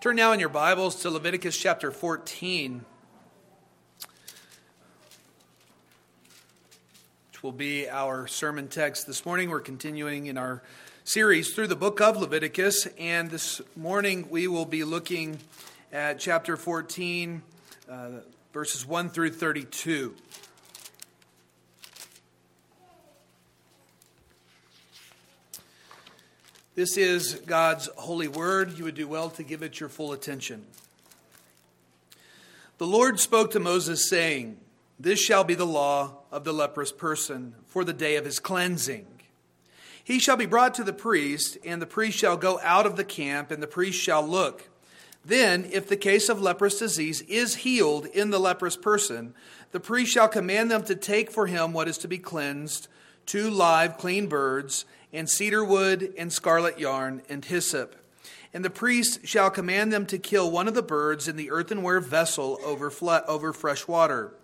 Turn now in your Bibles to Leviticus chapter 14, which will be our sermon text this morning. We're continuing in our series through the book of Leviticus, and this morning we will be looking at chapter 14, uh, verses 1 through 32. This is God's holy word. You would do well to give it your full attention. The Lord spoke to Moses, saying, This shall be the law of the leprous person for the day of his cleansing. He shall be brought to the priest, and the priest shall go out of the camp, and the priest shall look. Then, if the case of leprous disease is healed in the leprous person, the priest shall command them to take for him what is to be cleansed two live, clean birds and cedar wood, and scarlet yarn, and hyssop. And the priest shall command them to kill one of the birds in the earthenware vessel over, over fresh water.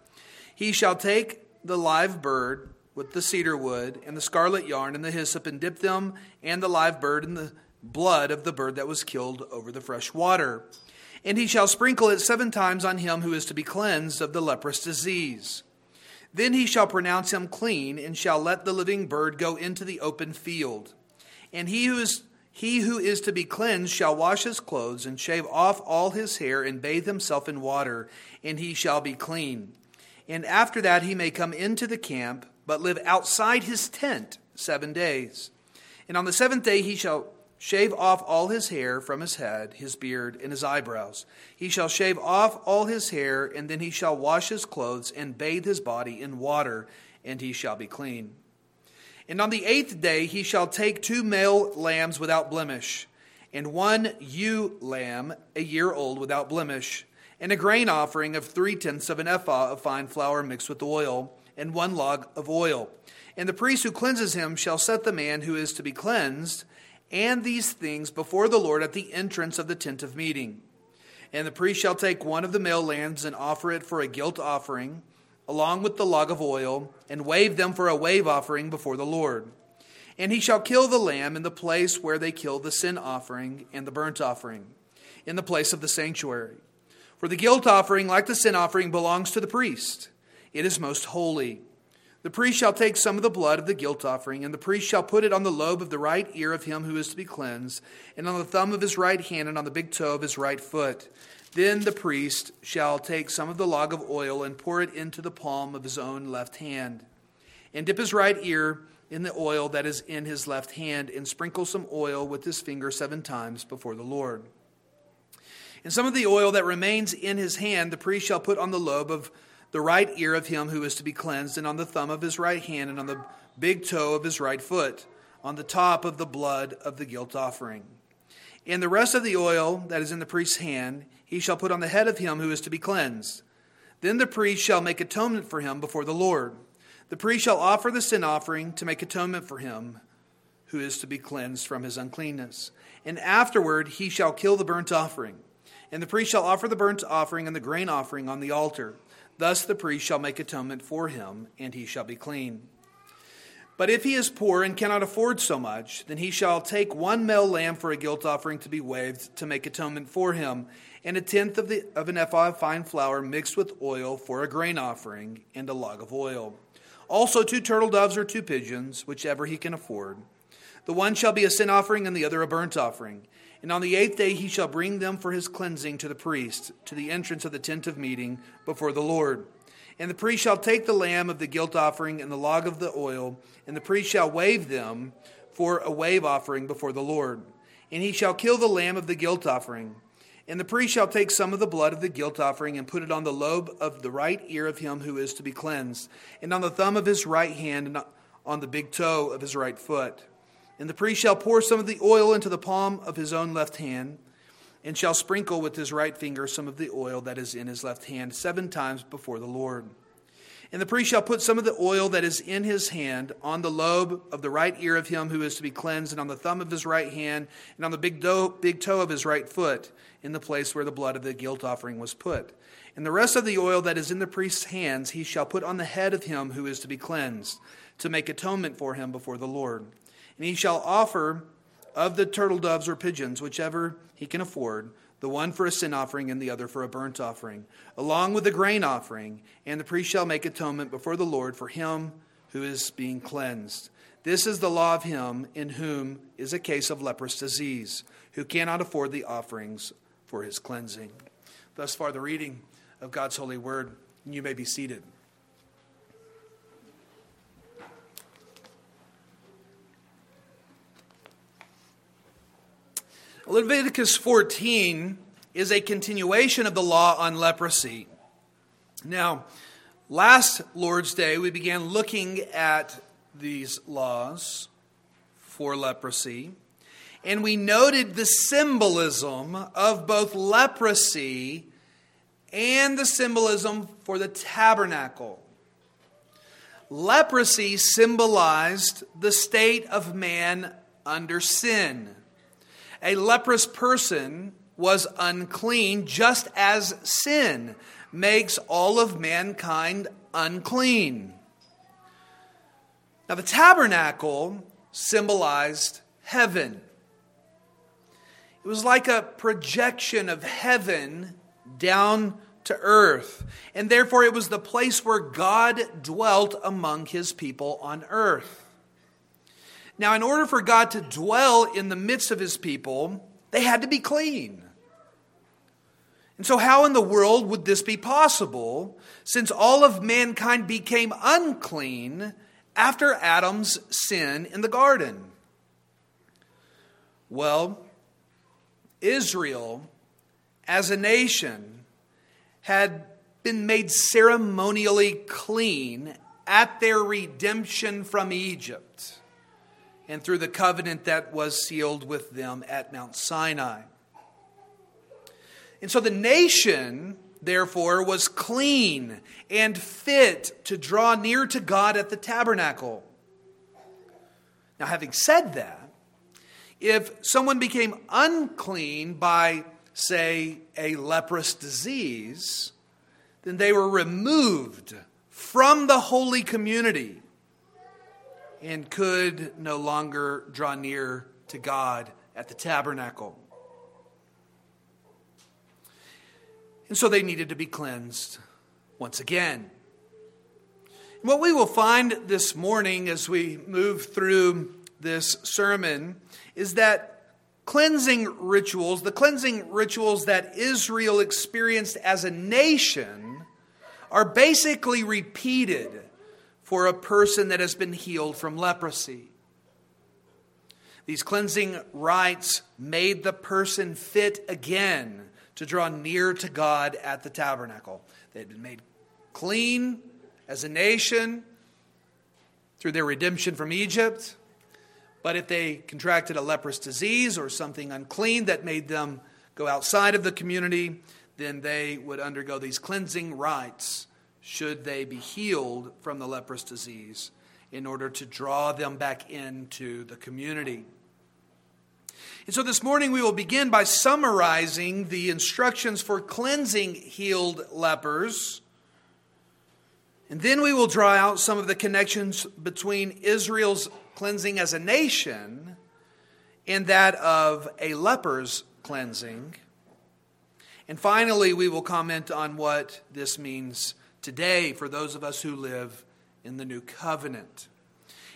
He shall take the live bird with the cedar wood and the scarlet yarn and the hyssop, and dip them and the live bird in the blood of the bird that was killed over the fresh water. And he shall sprinkle it seven times on him who is to be cleansed of the leprous disease. Then he shall pronounce him clean, and shall let the living bird go into the open field. And he who is he who is to be cleansed shall wash his clothes, and shave off all his hair, and bathe himself in water, and he shall be clean. And after that he may come into the camp, but live outside his tent seven days. And on the seventh day he shall shave off all his hair from his head, his beard, and his eyebrows. He shall shave off all his hair, and then he shall wash his clothes and bathe his body in water, and he shall be clean. And on the eighth day he shall take two male lambs without blemish, and one ewe lamb a year old without blemish, and a grain offering of three tenths of an ephah of fine flour mixed with oil, and one log of oil. And the priest who cleanses him shall set the man who is to be cleansed and these things before the Lord at the entrance of the tent of meeting. And the priest shall take one of the male lambs and offer it for a guilt offering, along with the log of oil, and wave them for a wave offering before the Lord. And he shall kill the lamb in the place where they kill the sin offering and the burnt offering, in the place of the sanctuary. For the guilt offering, like the sin offering, belongs to the priest. It is most holy. The priest shall take some of the blood of the guilt offering, and the priest shall put it on the lobe of the right ear of him who is to be cleansed, and on the thumb of his right hand, and on the big toe of his right foot. Then the priest shall take some of the log of oil and pour it into the palm of his own left hand, and dip his right ear in the oil that is in his left hand, and sprinkle some oil with his finger seven times before the Lord. And some of the oil that remains in his hand the priest shall put on the lobe of the right ear of him who is to be cleansed, and on the thumb of his right hand, and on the big toe of his right foot, on the top of the blood of the guilt offering. And the rest of the oil that is in the priest's hand, he shall put on the head of him who is to be cleansed. Then the priest shall make atonement for him before the Lord. The priest shall offer the sin offering to make atonement for him who is to be cleansed from his uncleanness. And afterward he shall kill the burnt offering. And the priest shall offer the burnt offering and the grain offering on the altar. Thus the priest shall make atonement for him, and he shall be clean. But if he is poor and cannot afford so much, then he shall take one male lamb for a guilt offering to be waved to make atonement for him, and a tenth of, the, of an ephah of fine flour mixed with oil for a grain offering, and a log of oil. Also two turtle doves or two pigeons, whichever he can afford. The one shall be a sin offering, and the other a burnt offering. And on the eighth day he shall bring them for his cleansing to the priest, to the entrance of the tent of meeting before the Lord. And the priest shall take the lamb of the guilt offering and the log of the oil, and the priest shall wave them for a wave offering before the Lord. And he shall kill the lamb of the guilt offering. And the priest shall take some of the blood of the guilt offering and put it on the lobe of the right ear of him who is to be cleansed, and on the thumb of his right hand, and on the big toe of his right foot. And the priest shall pour some of the oil into the palm of his own left hand, and shall sprinkle with his right finger some of the oil that is in his left hand seven times before the Lord. And the priest shall put some of the oil that is in his hand on the lobe of the right ear of him who is to be cleansed, and on the thumb of his right hand, and on the big, big toe of his right foot, in the place where the blood of the guilt offering was put. And the rest of the oil that is in the priest's hands he shall put on the head of him who is to be cleansed, to make atonement for him before the Lord. And he shall offer of the turtle doves or pigeons, whichever he can afford, the one for a sin offering and the other for a burnt offering, along with the grain offering. And the priest shall make atonement before the Lord for him who is being cleansed. This is the law of him in whom is a case of leprous disease, who cannot afford the offerings for his cleansing. Thus far, the reading of God's holy word. You may be seated. Leviticus 14 is a continuation of the law on leprosy. Now, last Lord's Day, we began looking at these laws for leprosy, and we noted the symbolism of both leprosy and the symbolism for the tabernacle. Leprosy symbolized the state of man under sin a leprous person was unclean, just as sin makes all of mankind unclean. Now, the tabernacle symbolized heaven. It was like a projection of heaven down to earth. And therefore, it was the place where God dwelt among his people on earth. Now, in order for God to dwell in the midst of his people, they had to be clean. And so, how in the world would this be possible since all of mankind became unclean after Adam's sin in the garden? Well, Israel as a nation had been made ceremonially clean at their redemption from Egypt and through the covenant that was sealed with them at Mount Sinai. And so the nation, therefore, was clean and fit to draw near to God at the tabernacle. Now, having said that, if someone became unclean by, say, a leprous disease, then they were removed from the holy community and could no longer draw near to God at the tabernacle. And so they needed to be cleansed once again. And what we will find this morning as we move through this sermon is that cleansing rituals, the cleansing rituals that Israel experienced as a nation, are basically repeated for a person that has been healed from leprosy. These cleansing rites made the person fit again to draw near to God at the tabernacle. They had been made clean as a nation through their redemption from Egypt. But if they contracted a leprous disease or something unclean that made them go outside of the community, then they would undergo these cleansing rites should they be healed from the leprous disease in order to draw them back into the community. And so this morning we will begin by summarizing the instructions for cleansing healed lepers. And then we will draw out some of the connections between Israel's cleansing as a nation and that of a leper's cleansing. And finally, we will comment on what this means today for those of us who live in the new covenant.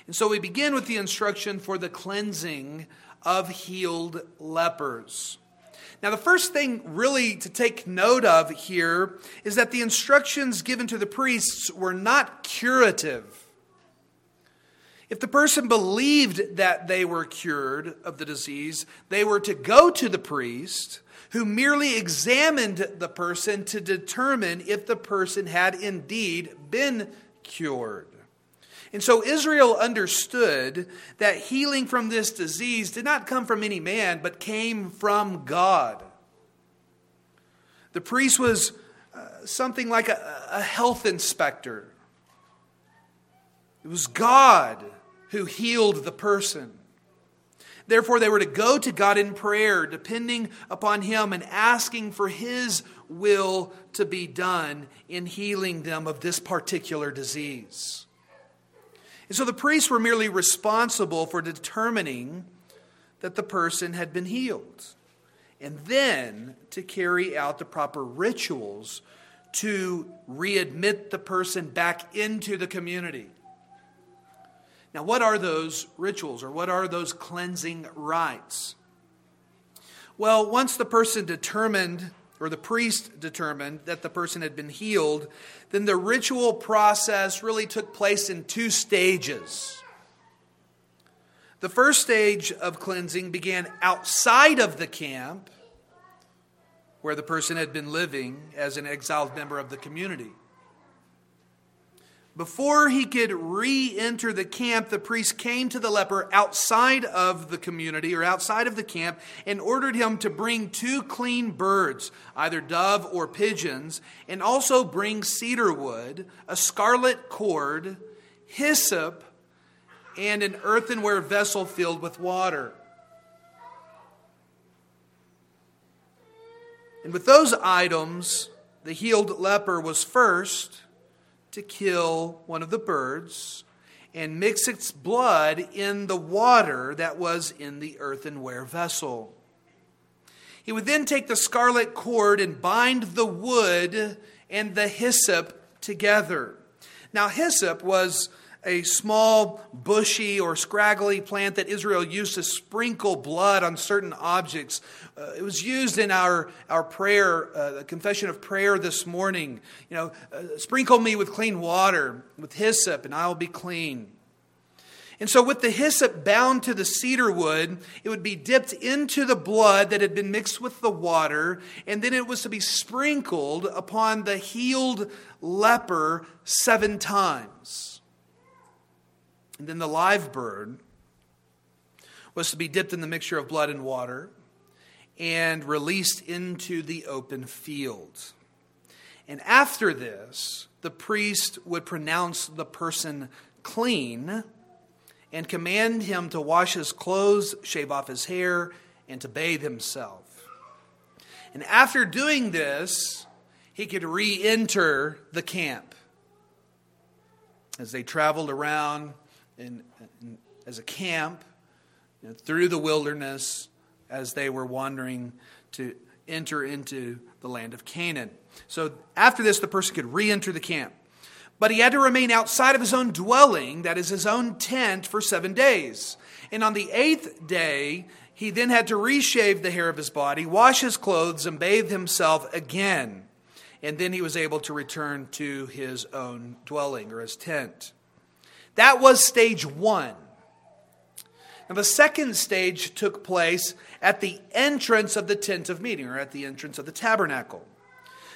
And so we begin with the instruction for the cleansing of healed lepers. Now, the first thing really to take note of here is that the instructions given to the priests were not curative. If the person believed that they were cured of the disease, they were to go to the priest who merely examined the person to determine if the person had indeed been cured. And so Israel understood that healing from this disease did not come from any man, but came from God. The priest was uh, something like a, a health inspector. It was God who healed the person. Therefore, they were to go to God in prayer, depending upon Him and asking for His will to be done in healing them of this particular disease. And so the priests were merely responsible for determining that the person had been healed. and then to carry out the proper rituals to readmit the person back into the community. Now, what are those rituals or what are those cleansing rites? Well, once the person determined, or the priest determined, that the person had been healed, then the ritual process really took place in two stages. The first stage of cleansing began outside of the camp where the person had been living as an exiled member of the community. Before he could re enter the camp, the priest came to the leper outside of the community or outside of the camp and ordered him to bring two clean birds, either dove or pigeons, and also bring cedar wood, a scarlet cord, hyssop, and an earthenware vessel filled with water. And with those items, the healed leper was first to kill one of the birds and mix its blood in the water that was in the earthenware vessel. He would then take the scarlet cord and bind the wood and the hyssop together. Now, hyssop was a small, bushy, or scraggly plant that Israel used to sprinkle blood on certain objects. Uh, it was used in our, our prayer, uh, the confession of prayer this morning. You know, uh, sprinkle me with clean water, with hyssop, and I'll be clean. And so, with the hyssop bound to the cedar wood, it would be dipped into the blood that had been mixed with the water, and then it was to be sprinkled upon the healed leper seven times. And then the live bird was to be dipped in the mixture of blood and water and released into the open field. And after this, the priest would pronounce the person clean and command him to wash his clothes, shave off his hair, and to bathe himself. And after doing this, he could re enter the camp. As they traveled around, in, in as a camp you know, through the wilderness as they were wandering to enter into the land of Canaan. So after this, the person could re enter the camp. But he had to remain outside of his own dwelling, that is his own tent, for seven days. And on the eighth day, he then had to reshave the hair of his body, wash his clothes, and bathe himself again. And then he was able to return to his own dwelling or his tent. That was stage one. Now, the second stage took place at the entrance of the tent of meeting, or at the entrance of the tabernacle.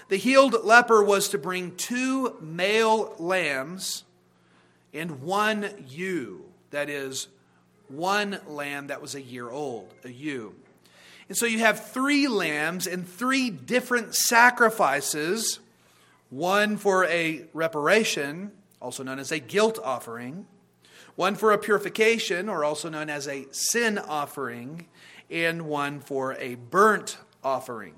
The healed leper was to bring two male lambs and one ewe, that is, one lamb that was a year old, a ewe. And so you have three lambs and three different sacrifices one for a reparation, also known as a guilt offering, one for a purification, or also known as a sin offering, and one for a burnt offering.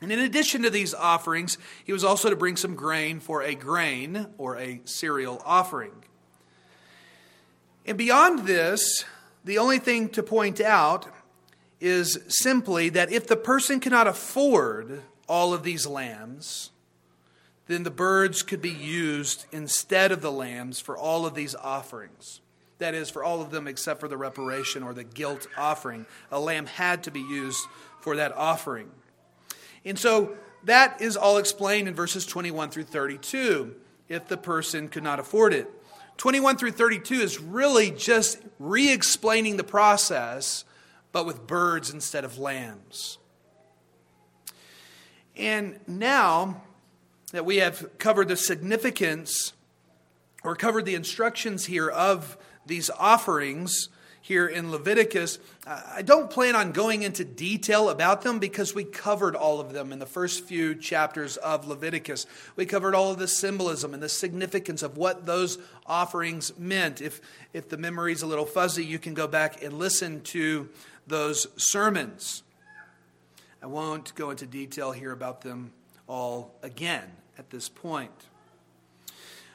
And in addition to these offerings, he was also to bring some grain for a grain or a cereal offering. And beyond this, the only thing to point out is simply that if the person cannot afford all of these lambs, then the birds could be used instead of the lambs for all of these offerings. That is, for all of them except for the reparation or the guilt offering. A lamb had to be used for that offering. And so that is all explained in verses 21 through 32 if the person could not afford it. 21 through 32 is really just re explaining the process, but with birds instead of lambs. And now that we have covered the significance or covered the instructions here of these offerings here in Leviticus. I don't plan on going into detail about them because we covered all of them in the first few chapters of Leviticus. We covered all of the symbolism and the significance of what those offerings meant. If, if the memory is a little fuzzy, you can go back and listen to those sermons. I won't go into detail here about them all again at this point.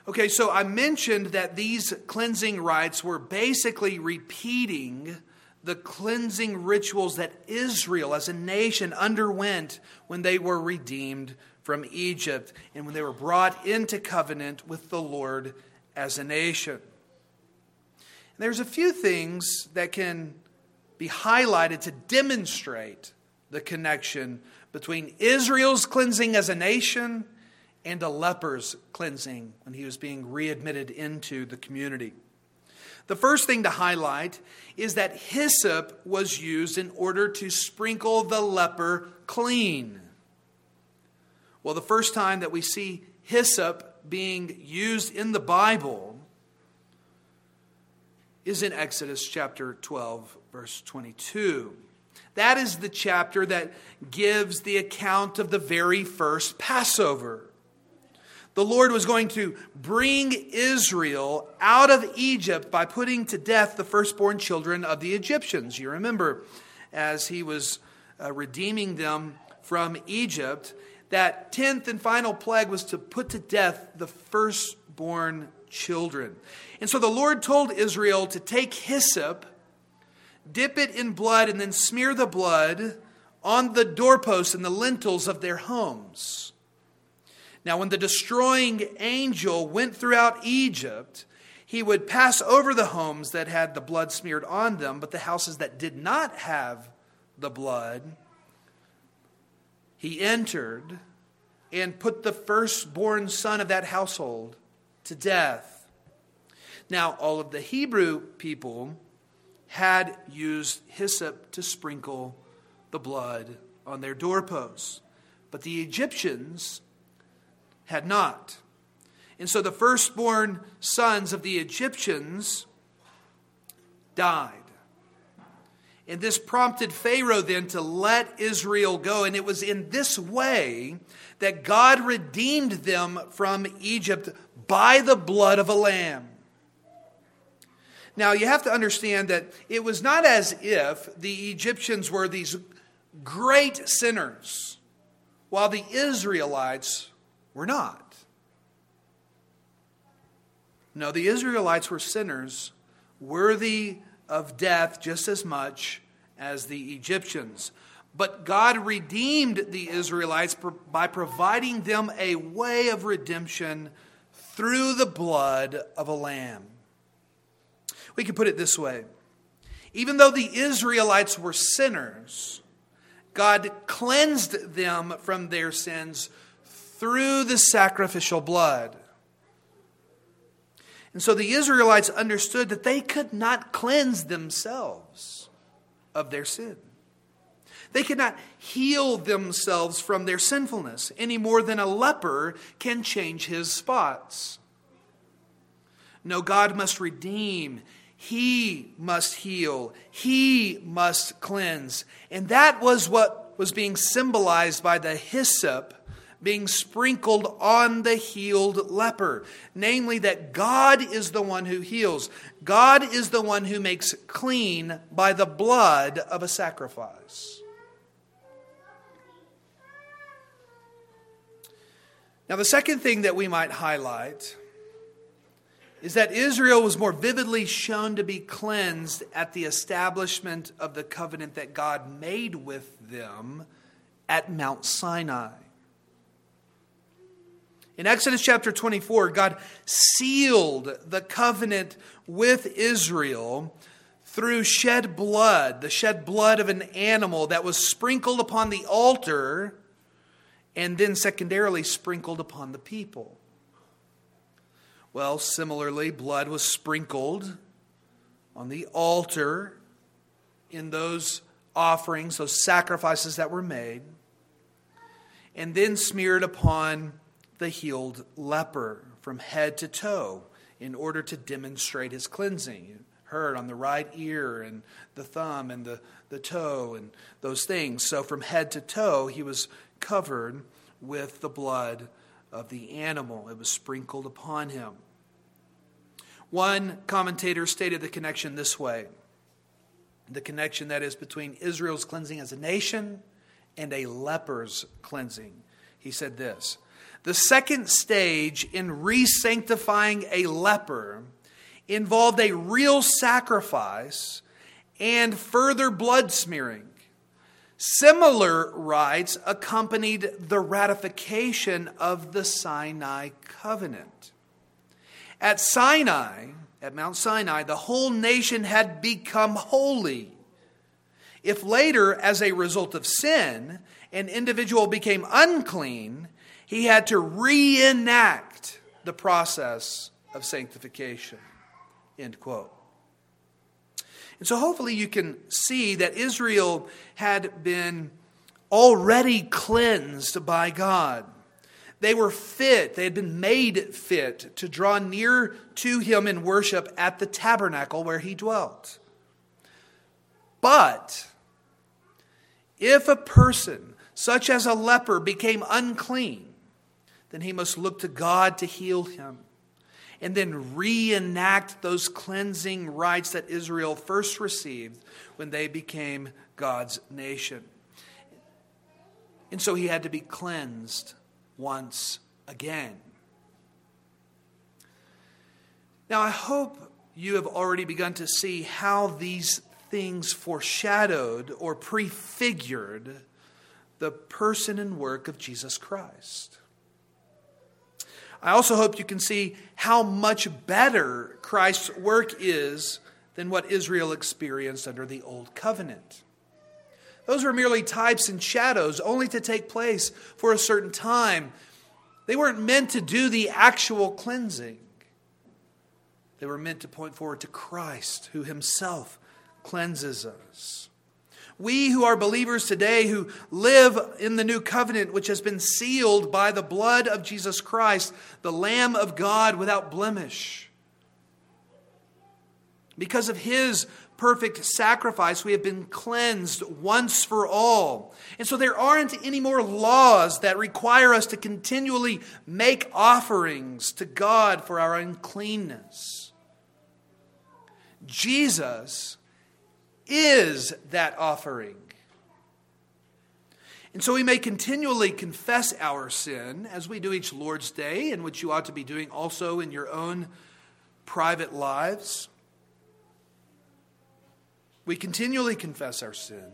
Okay, so I mentioned that these cleansing rites were basically repeating the cleansing rituals that Israel as a nation underwent when they were redeemed from Egypt and when they were brought into covenant with the Lord as a nation. And there's a few things that can be highlighted to demonstrate the connection between Israel's cleansing as a nation and a leper's cleansing when he was being readmitted into the community. The first thing to highlight is that hyssop was used in order to sprinkle the leper clean. Well, the first time that we see hyssop being used in the Bible is in Exodus chapter 12, verse 22. That is the chapter that gives the account of the very first Passover. The Lord was going to bring Israel out of Egypt by putting to death the firstborn children of the Egyptians. You remember, as he was uh, redeeming them from Egypt, that tenth and final plague was to put to death the firstborn children. And so the Lord told Israel to take hyssop dip it in blood, and then smear the blood on the doorposts and the lintels of their homes. Now, when the destroying angel went throughout Egypt, he would pass over the homes that had the blood smeared on them, but the houses that did not have the blood, he entered and put the firstborn son of that household to death. Now, all of the Hebrew people had used hyssop to sprinkle the blood on their doorposts. But the Egyptians had not. And so the firstborn sons of the Egyptians died. And this prompted Pharaoh then to let Israel go. And it was in this way that God redeemed them from Egypt by the blood of a lamb. Now, you have to understand that it was not as if the Egyptians were these great sinners, while the Israelites were not. No, the Israelites were sinners, worthy of death just as much as the Egyptians. But God redeemed the Israelites by providing them a way of redemption through the blood of a lamb. We could put it this way even though the Israelites were sinners, God cleansed them from their sins through the sacrificial blood. And so the Israelites understood that they could not cleanse themselves of their sin. They could not heal themselves from their sinfulness any more than a leper can change his spots. No, God must redeem he must heal. He must cleanse. And that was what was being symbolized by the hyssop being sprinkled on the healed leper. Namely, that God is the one who heals, God is the one who makes clean by the blood of a sacrifice. Now, the second thing that we might highlight is that Israel was more vividly shown to be cleansed at the establishment of the covenant that God made with them at Mount Sinai. In Exodus chapter 24, God sealed the covenant with Israel through shed blood, the shed blood of an animal that was sprinkled upon the altar and then secondarily sprinkled upon the people. Well, similarly, blood was sprinkled on the altar in those offerings, those sacrifices that were made, and then smeared upon the healed leper from head to toe in order to demonstrate his cleansing. Heard on the right ear and the thumb and the, the toe and those things. So from head to toe, he was covered with the blood of the animal. It was sprinkled upon him. One commentator stated the connection this way the connection that is between Israel's cleansing as a nation and a leper's cleansing. He said this The second stage in re sanctifying a leper involved a real sacrifice and further blood smearing. Similar rites accompanied the ratification of the Sinai covenant. At Sinai, at Mount Sinai, the whole nation had become holy. If later, as a result of sin, an individual became unclean, he had to reenact the process of sanctification. End quote. And so hopefully you can see that Israel had been already cleansed by God. They were fit, they had been made fit to draw near to Him in worship at the tabernacle where He dwelt. But if a person, such as a leper, became unclean, then he must look to God to heal him and then reenact those cleansing rites that Israel first received when they became God's nation. And so he had to be cleansed once again. Now, I hope you have already begun to see how these things foreshadowed or prefigured the person and work of Jesus Christ. I also hope you can see how much better Christ's work is than what Israel experienced under the Old Covenant. Those were merely types and shadows, only to take place for a certain time. They weren't meant to do the actual cleansing. They were meant to point forward to Christ, who himself cleanses us. We who are believers today, who live in the new covenant, which has been sealed by the blood of Jesus Christ, the Lamb of God without blemish. Because of his perfect sacrifice, we have been cleansed once for all. And so there aren't any more laws that require us to continually make offerings to God for our uncleanness. Jesus is that offering. And so we may continually confess our sin as we do each Lord's Day, and which you ought to be doing also in your own private lives. We continually confess our sin,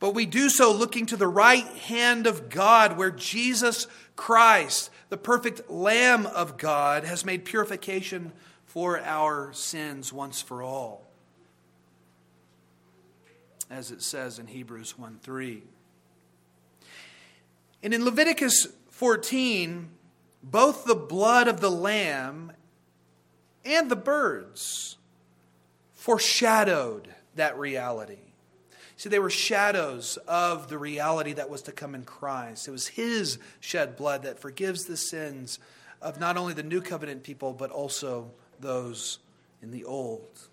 but we do so looking to the right hand of God, where Jesus Christ, the perfect Lamb of God, has made purification for our sins once for all as it says in Hebrews 1 3. And in Leviticus 14, both the blood of the lamb and the birds foreshadowed that reality. See, they were shadows of the reality that was to come in Christ. It was His shed blood that forgives the sins of not only the new covenant people, but also those in the old.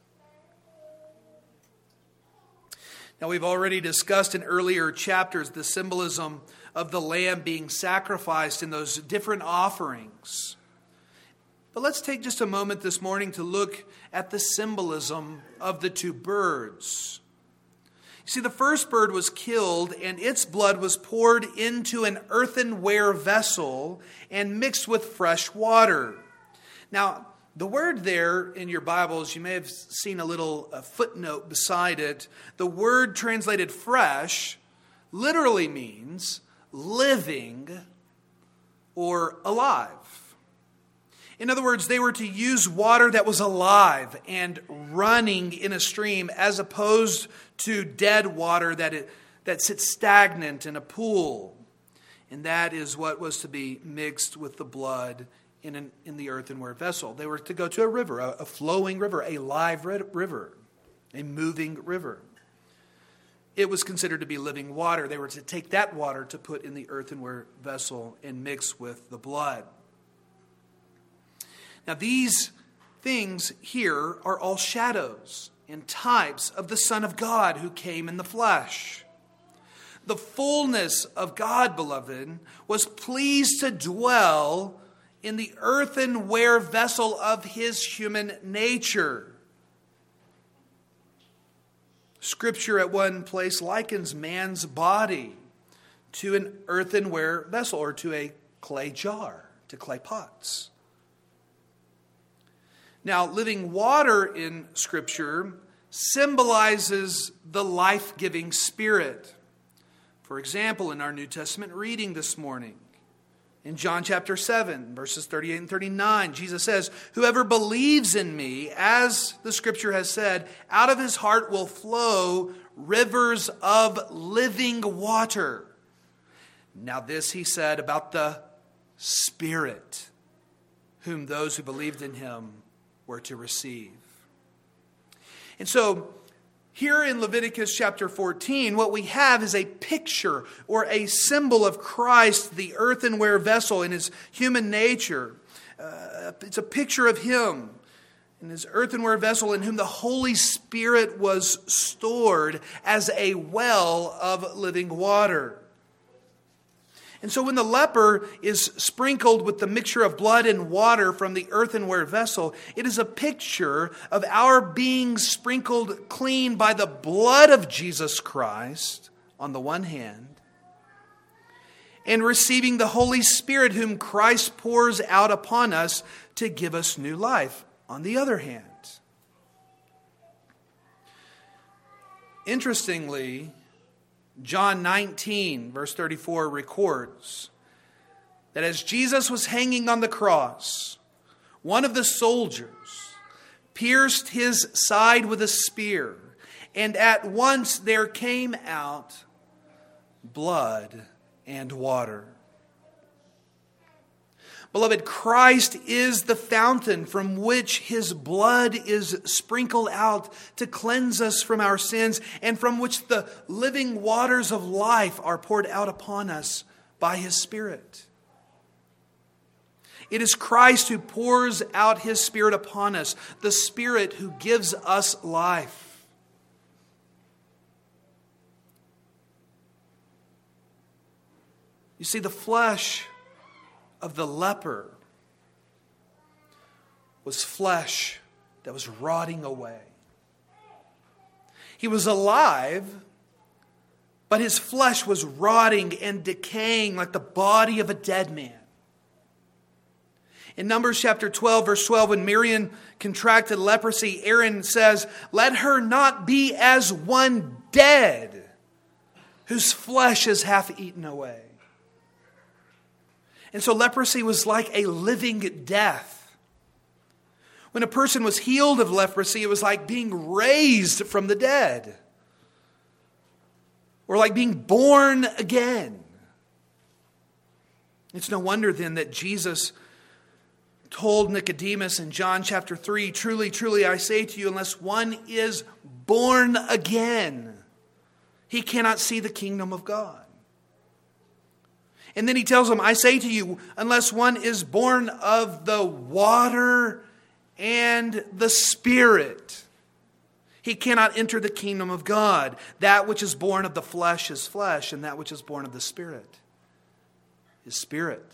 Now, we've already discussed in earlier chapters the symbolism of the lamb being sacrificed in those different offerings. But let's take just a moment this morning to look at the symbolism of the two birds. You see, the first bird was killed, and its blood was poured into an earthenware vessel and mixed with fresh water. Now, the word there in your Bibles, you may have seen a little a footnote beside it. The word translated fresh literally means living or alive. In other words, they were to use water that was alive and running in a stream as opposed to dead water that, it, that sits stagnant in a pool. And that is what was to be mixed with the blood in, an, in the earthenware vessel. They were to go to a river, a, a flowing river, a live river, a moving river. It was considered to be living water. They were to take that water to put in the earthenware vessel and mix with the blood. Now, these things here are all shadows and types of the Son of God who came in the flesh. The fullness of God, beloved, was pleased to dwell in the earthenware vessel of his human nature. Scripture at one place likens man's body to an earthenware vessel or to a clay jar, to clay pots. Now, living water in Scripture symbolizes the life giving Spirit. For example, in our New Testament reading this morning, in John chapter 7, verses 38 and 39, Jesus says, Whoever believes in me, as the scripture has said, out of his heart will flow rivers of living water. Now, this he said about the Spirit, whom those who believed in him were to receive. And so, here in Leviticus chapter 14, what we have is a picture or a symbol of Christ, the earthenware vessel in his human nature. Uh, it's a picture of him in his earthenware vessel in whom the Holy Spirit was stored as a well of living water. And so when the leper is sprinkled with the mixture of blood and water from the earthenware vessel, it is a picture of our being sprinkled clean by the blood of Jesus Christ on the one hand, and receiving the Holy Spirit, whom Christ pours out upon us to give us new life on the other hand. Interestingly, John 19, verse 34, records that as Jesus was hanging on the cross, one of the soldiers pierced his side with a spear, and at once there came out blood and water. Beloved, Christ is the fountain from which his blood is sprinkled out to cleanse us from our sins and from which the living waters of life are poured out upon us by his Spirit. It is Christ who pours out his Spirit upon us, the Spirit who gives us life. You see, the flesh of the leper was flesh that was rotting away. He was alive, but his flesh was rotting and decaying like the body of a dead man. In Numbers chapter 12, verse 12, when Miriam contracted leprosy, Aaron says, Let her not be as one dead, whose flesh is half eaten away. And so leprosy was like a living death. When a person was healed of leprosy, it was like being raised from the dead, or like being born again. It's no wonder then that Jesus told Nicodemus in John chapter 3 Truly, truly, I say to you, unless one is born again, he cannot see the kingdom of God. And then he tells them, I say to you, unless one is born of the water and the Spirit, he cannot enter the kingdom of God. That which is born of the flesh is flesh, and that which is born of the Spirit is spirit.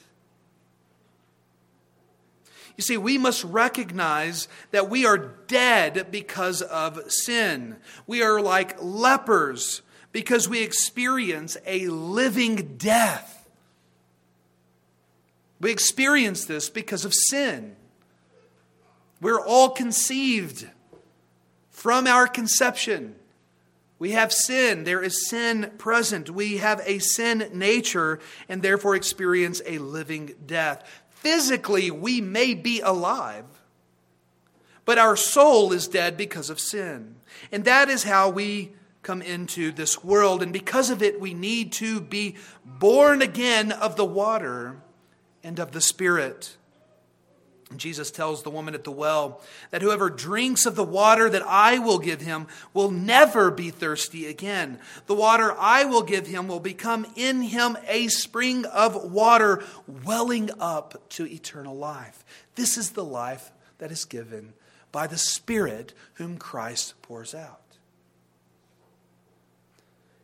You see, we must recognize that we are dead because of sin. We are like lepers because we experience a living death. We experience this because of sin. We're all conceived from our conception. We have sin. There is sin present. We have a sin nature and therefore experience a living death. Physically, we may be alive, but our soul is dead because of sin. And that is how we come into this world. And because of it, we need to be born again of the water and of the Spirit. Jesus tells the woman at the well that whoever drinks of the water that I will give him will never be thirsty again. The water I will give him will become in him a spring of water welling up to eternal life. This is the life that is given by the Spirit whom Christ pours out.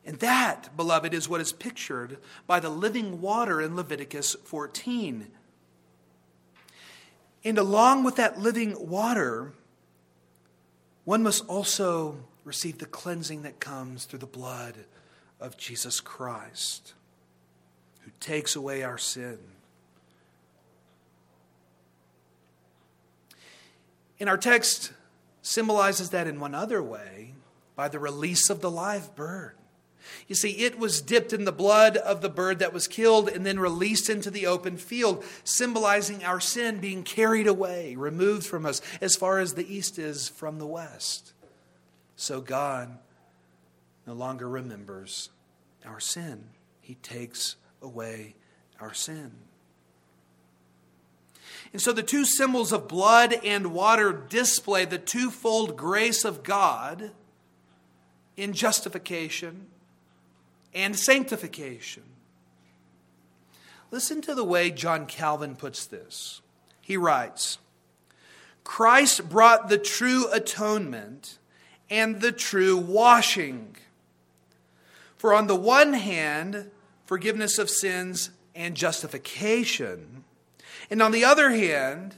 And that, beloved, is what is pictured by the living water in Leviticus 14. And along with that living water, one must also receive the cleansing that comes through the blood of Jesus Christ, who takes away our sin. And our text symbolizes that in one other way by the release of the live bird. You see, it was dipped in the blood of the bird that was killed and then released into the open field, symbolizing our sin being carried away, removed from us as far as the east is from the west. So God no longer remembers our sin, He takes away our sin. And so the two symbols of blood and water display the twofold grace of God in justification and sanctification. Listen to the way John Calvin puts this. He writes Christ brought the true atonement and the true washing. For on the one hand, forgiveness of sins and justification, and on the other hand,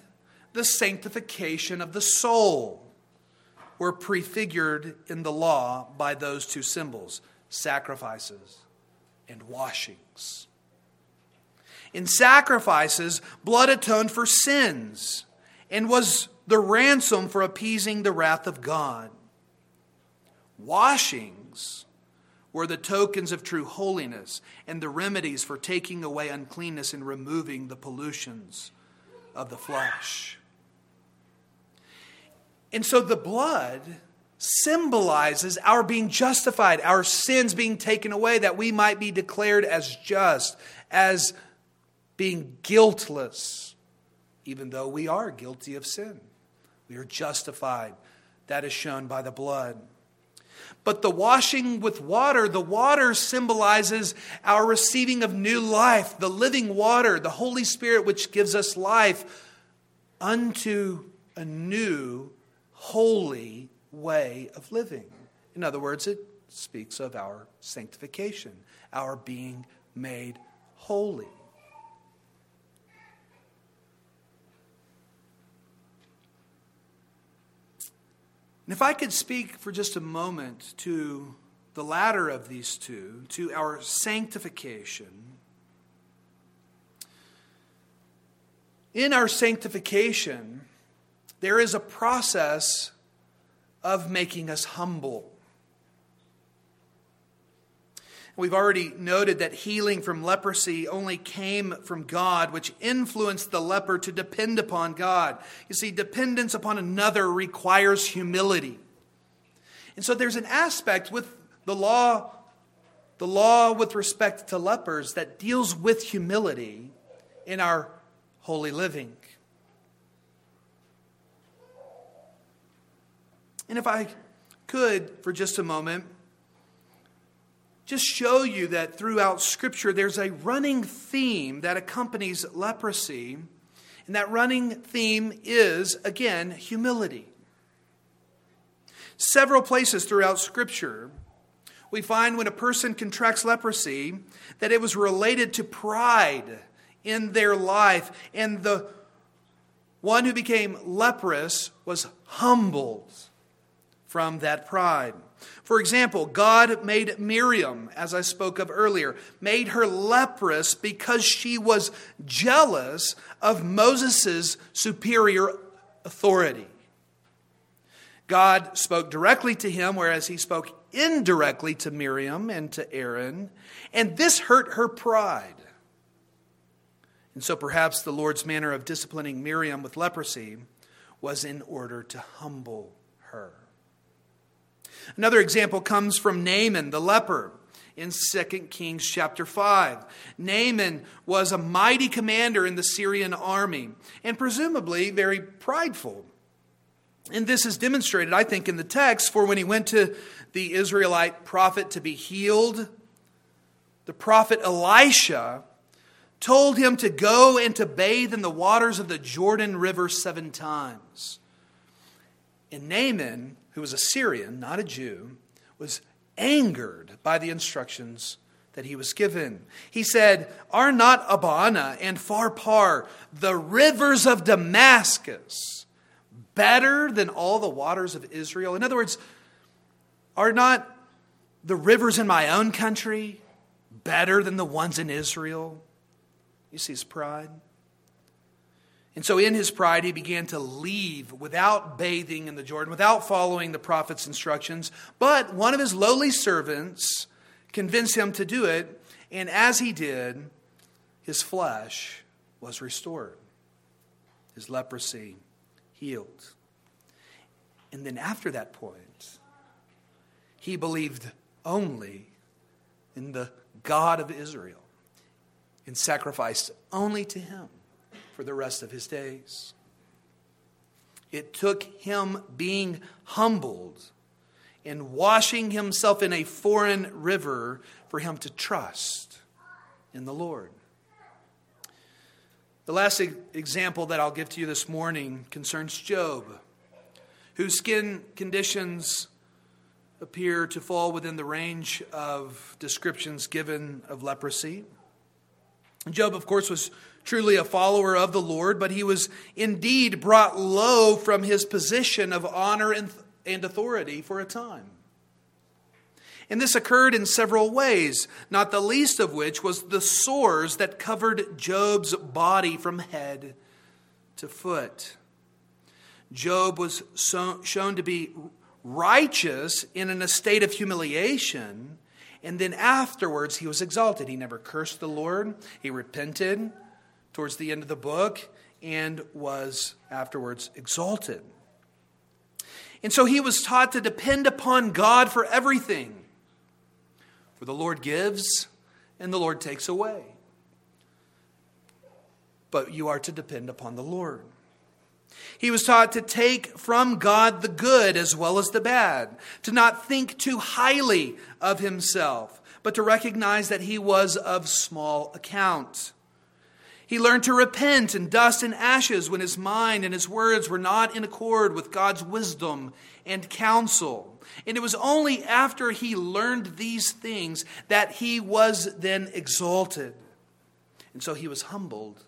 the sanctification of the soul were prefigured in the law by those two symbols sacrifices and washings. In sacrifices, blood atoned for sins and was the ransom for appeasing the wrath of God. Washings were the tokens of true holiness and the remedies for taking away uncleanness and removing the pollutions of the flesh. And so the blood symbolizes our being justified, our sins being taken away, that we might be declared as just, as being guiltless, even though we are guilty of sin. We are justified. That is shown by the blood. But the washing with water, the water symbolizes our receiving of new life, the living water, the Holy Spirit, which gives us life unto a new, holy way of living. In other words, it speaks of our sanctification, our being made holy. And if I could speak for just a moment to the latter of these two, to our sanctification, in our sanctification, there is a process of making us humble. We've already noted that healing from leprosy only came from God, which influenced the leper to depend upon God. You see, dependence upon another requires humility. And so there's an aspect with the law, the law with respect to lepers, that deals with humility in our holy living. And if I could, for just a moment, just show you that throughout Scripture there's a running theme that accompanies leprosy. And that running theme is, again, humility. Several places throughout Scripture, we find when a person contracts leprosy that it was related to pride in their life. And the one who became leprous was humbled from that pride. For example, God made Miriam, as I spoke of earlier, made her leprous because she was jealous of Moses' superior authority. God spoke directly to him, whereas he spoke indirectly to Miriam and to Aaron, and this hurt her pride. And so perhaps the Lord's manner of disciplining Miriam with leprosy was in order to humble her. Another example comes from Naaman the leper in 2 Kings chapter 5. Naaman was a mighty commander in the Syrian army and presumably very prideful. And this is demonstrated, I think, in the text, for when he went to the Israelite prophet to be healed, the prophet Elisha told him to go and to bathe in the waters of the Jordan River seven times. And Naaman who was a Syrian, not a Jew, was angered by the instructions that he was given. He said, Are not Abana and Pharpar, the rivers of Damascus, better than all the waters of Israel? In other words, are not the rivers in my own country better than the ones in Israel? You see his pride. And so, in his pride, he began to leave without bathing in the Jordan, without following the prophet's instructions. But one of his lowly servants convinced him to do it. And as he did, his flesh was restored, his leprosy healed. And then, after that point, he believed only in the God of Israel and sacrificed only to him for the rest of his days. It took him being humbled and washing himself in a foreign river for him to trust in the Lord. The last example that I'll give to you this morning concerns Job, whose skin conditions appear to fall within the range of descriptions given of leprosy. Job, of course, was truly a follower of the Lord, but he was indeed brought low from his position of honor and, and authority for a time. And this occurred in several ways, not the least of which was the sores that covered Job's body from head to foot. Job was so, shown to be righteous in an estate of humiliation, and then afterwards he was exalted. He never cursed the Lord, he repented towards the end of the book and was afterwards exalted. And so he was taught to depend upon God for everything. For the Lord gives and the Lord takes away. But you are to depend upon the Lord. He was taught to take from God the good as well as the bad, to not think too highly of himself, but to recognize that he was of small account. He learned to repent in dust and ashes when his mind and his words were not in accord with God's wisdom and counsel. And it was only after he learned these things that he was then exalted. And so he was humbled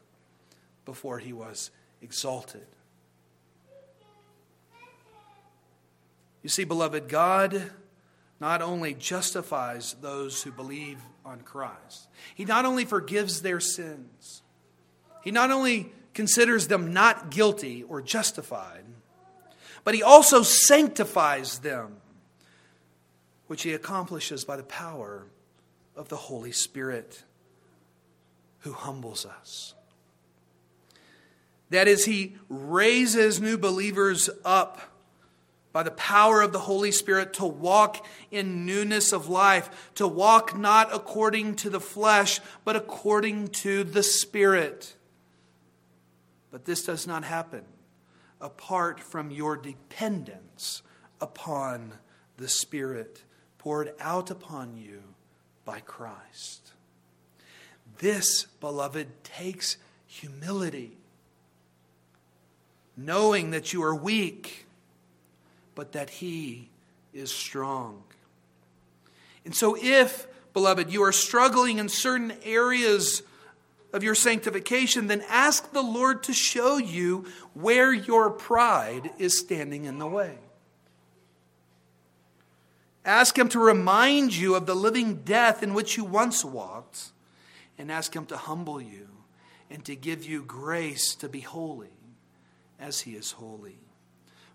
before he was exalted. You see, beloved, God not only justifies those who believe on Christ, He not only forgives their sins, He not only considers them not guilty or justified, but He also sanctifies them, which He accomplishes by the power of the Holy Spirit who humbles us. That is, He raises new believers up by the power of the Holy Spirit to walk in newness of life, to walk not according to the flesh, but according to the Spirit. But this does not happen apart from your dependence upon the Spirit poured out upon you by Christ. This, beloved, takes humility, knowing that you are weak but that He is strong. And so, if, beloved, you are struggling in certain areas of your sanctification, then ask the Lord to show you where your pride is standing in the way. Ask Him to remind you of the living death in which you once walked, and ask Him to humble you and to give you grace to be holy as He is holy.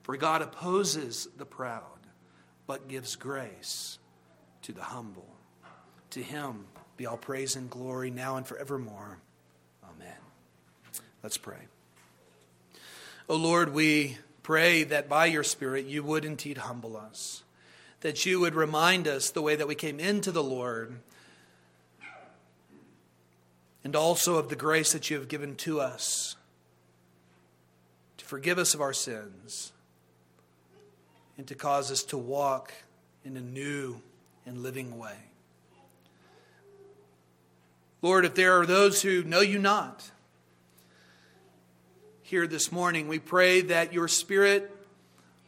For God opposes the proud, but gives grace to the humble. To him be all praise and glory now and forevermore. Amen. Let's pray. O Lord, we pray that by your Spirit you would indeed humble us, that you would remind us the way that we came into the Lord, and also of the grace that you have given to us to forgive us of our sins and to cause us to walk in a new and living way. Lord, if there are those who know you not here this morning, we pray that your Spirit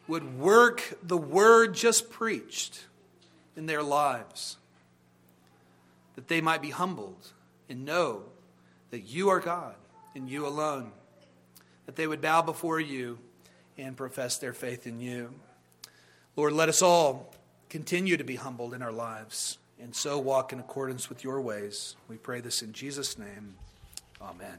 would work the word just preached in their lives, that they might be humbled and know that you are God and you alone, that they would bow before you and profess their faith in you. Lord, let us all continue to be humbled in our lives and so walk in accordance with your ways. We pray this in Jesus' name. Amen.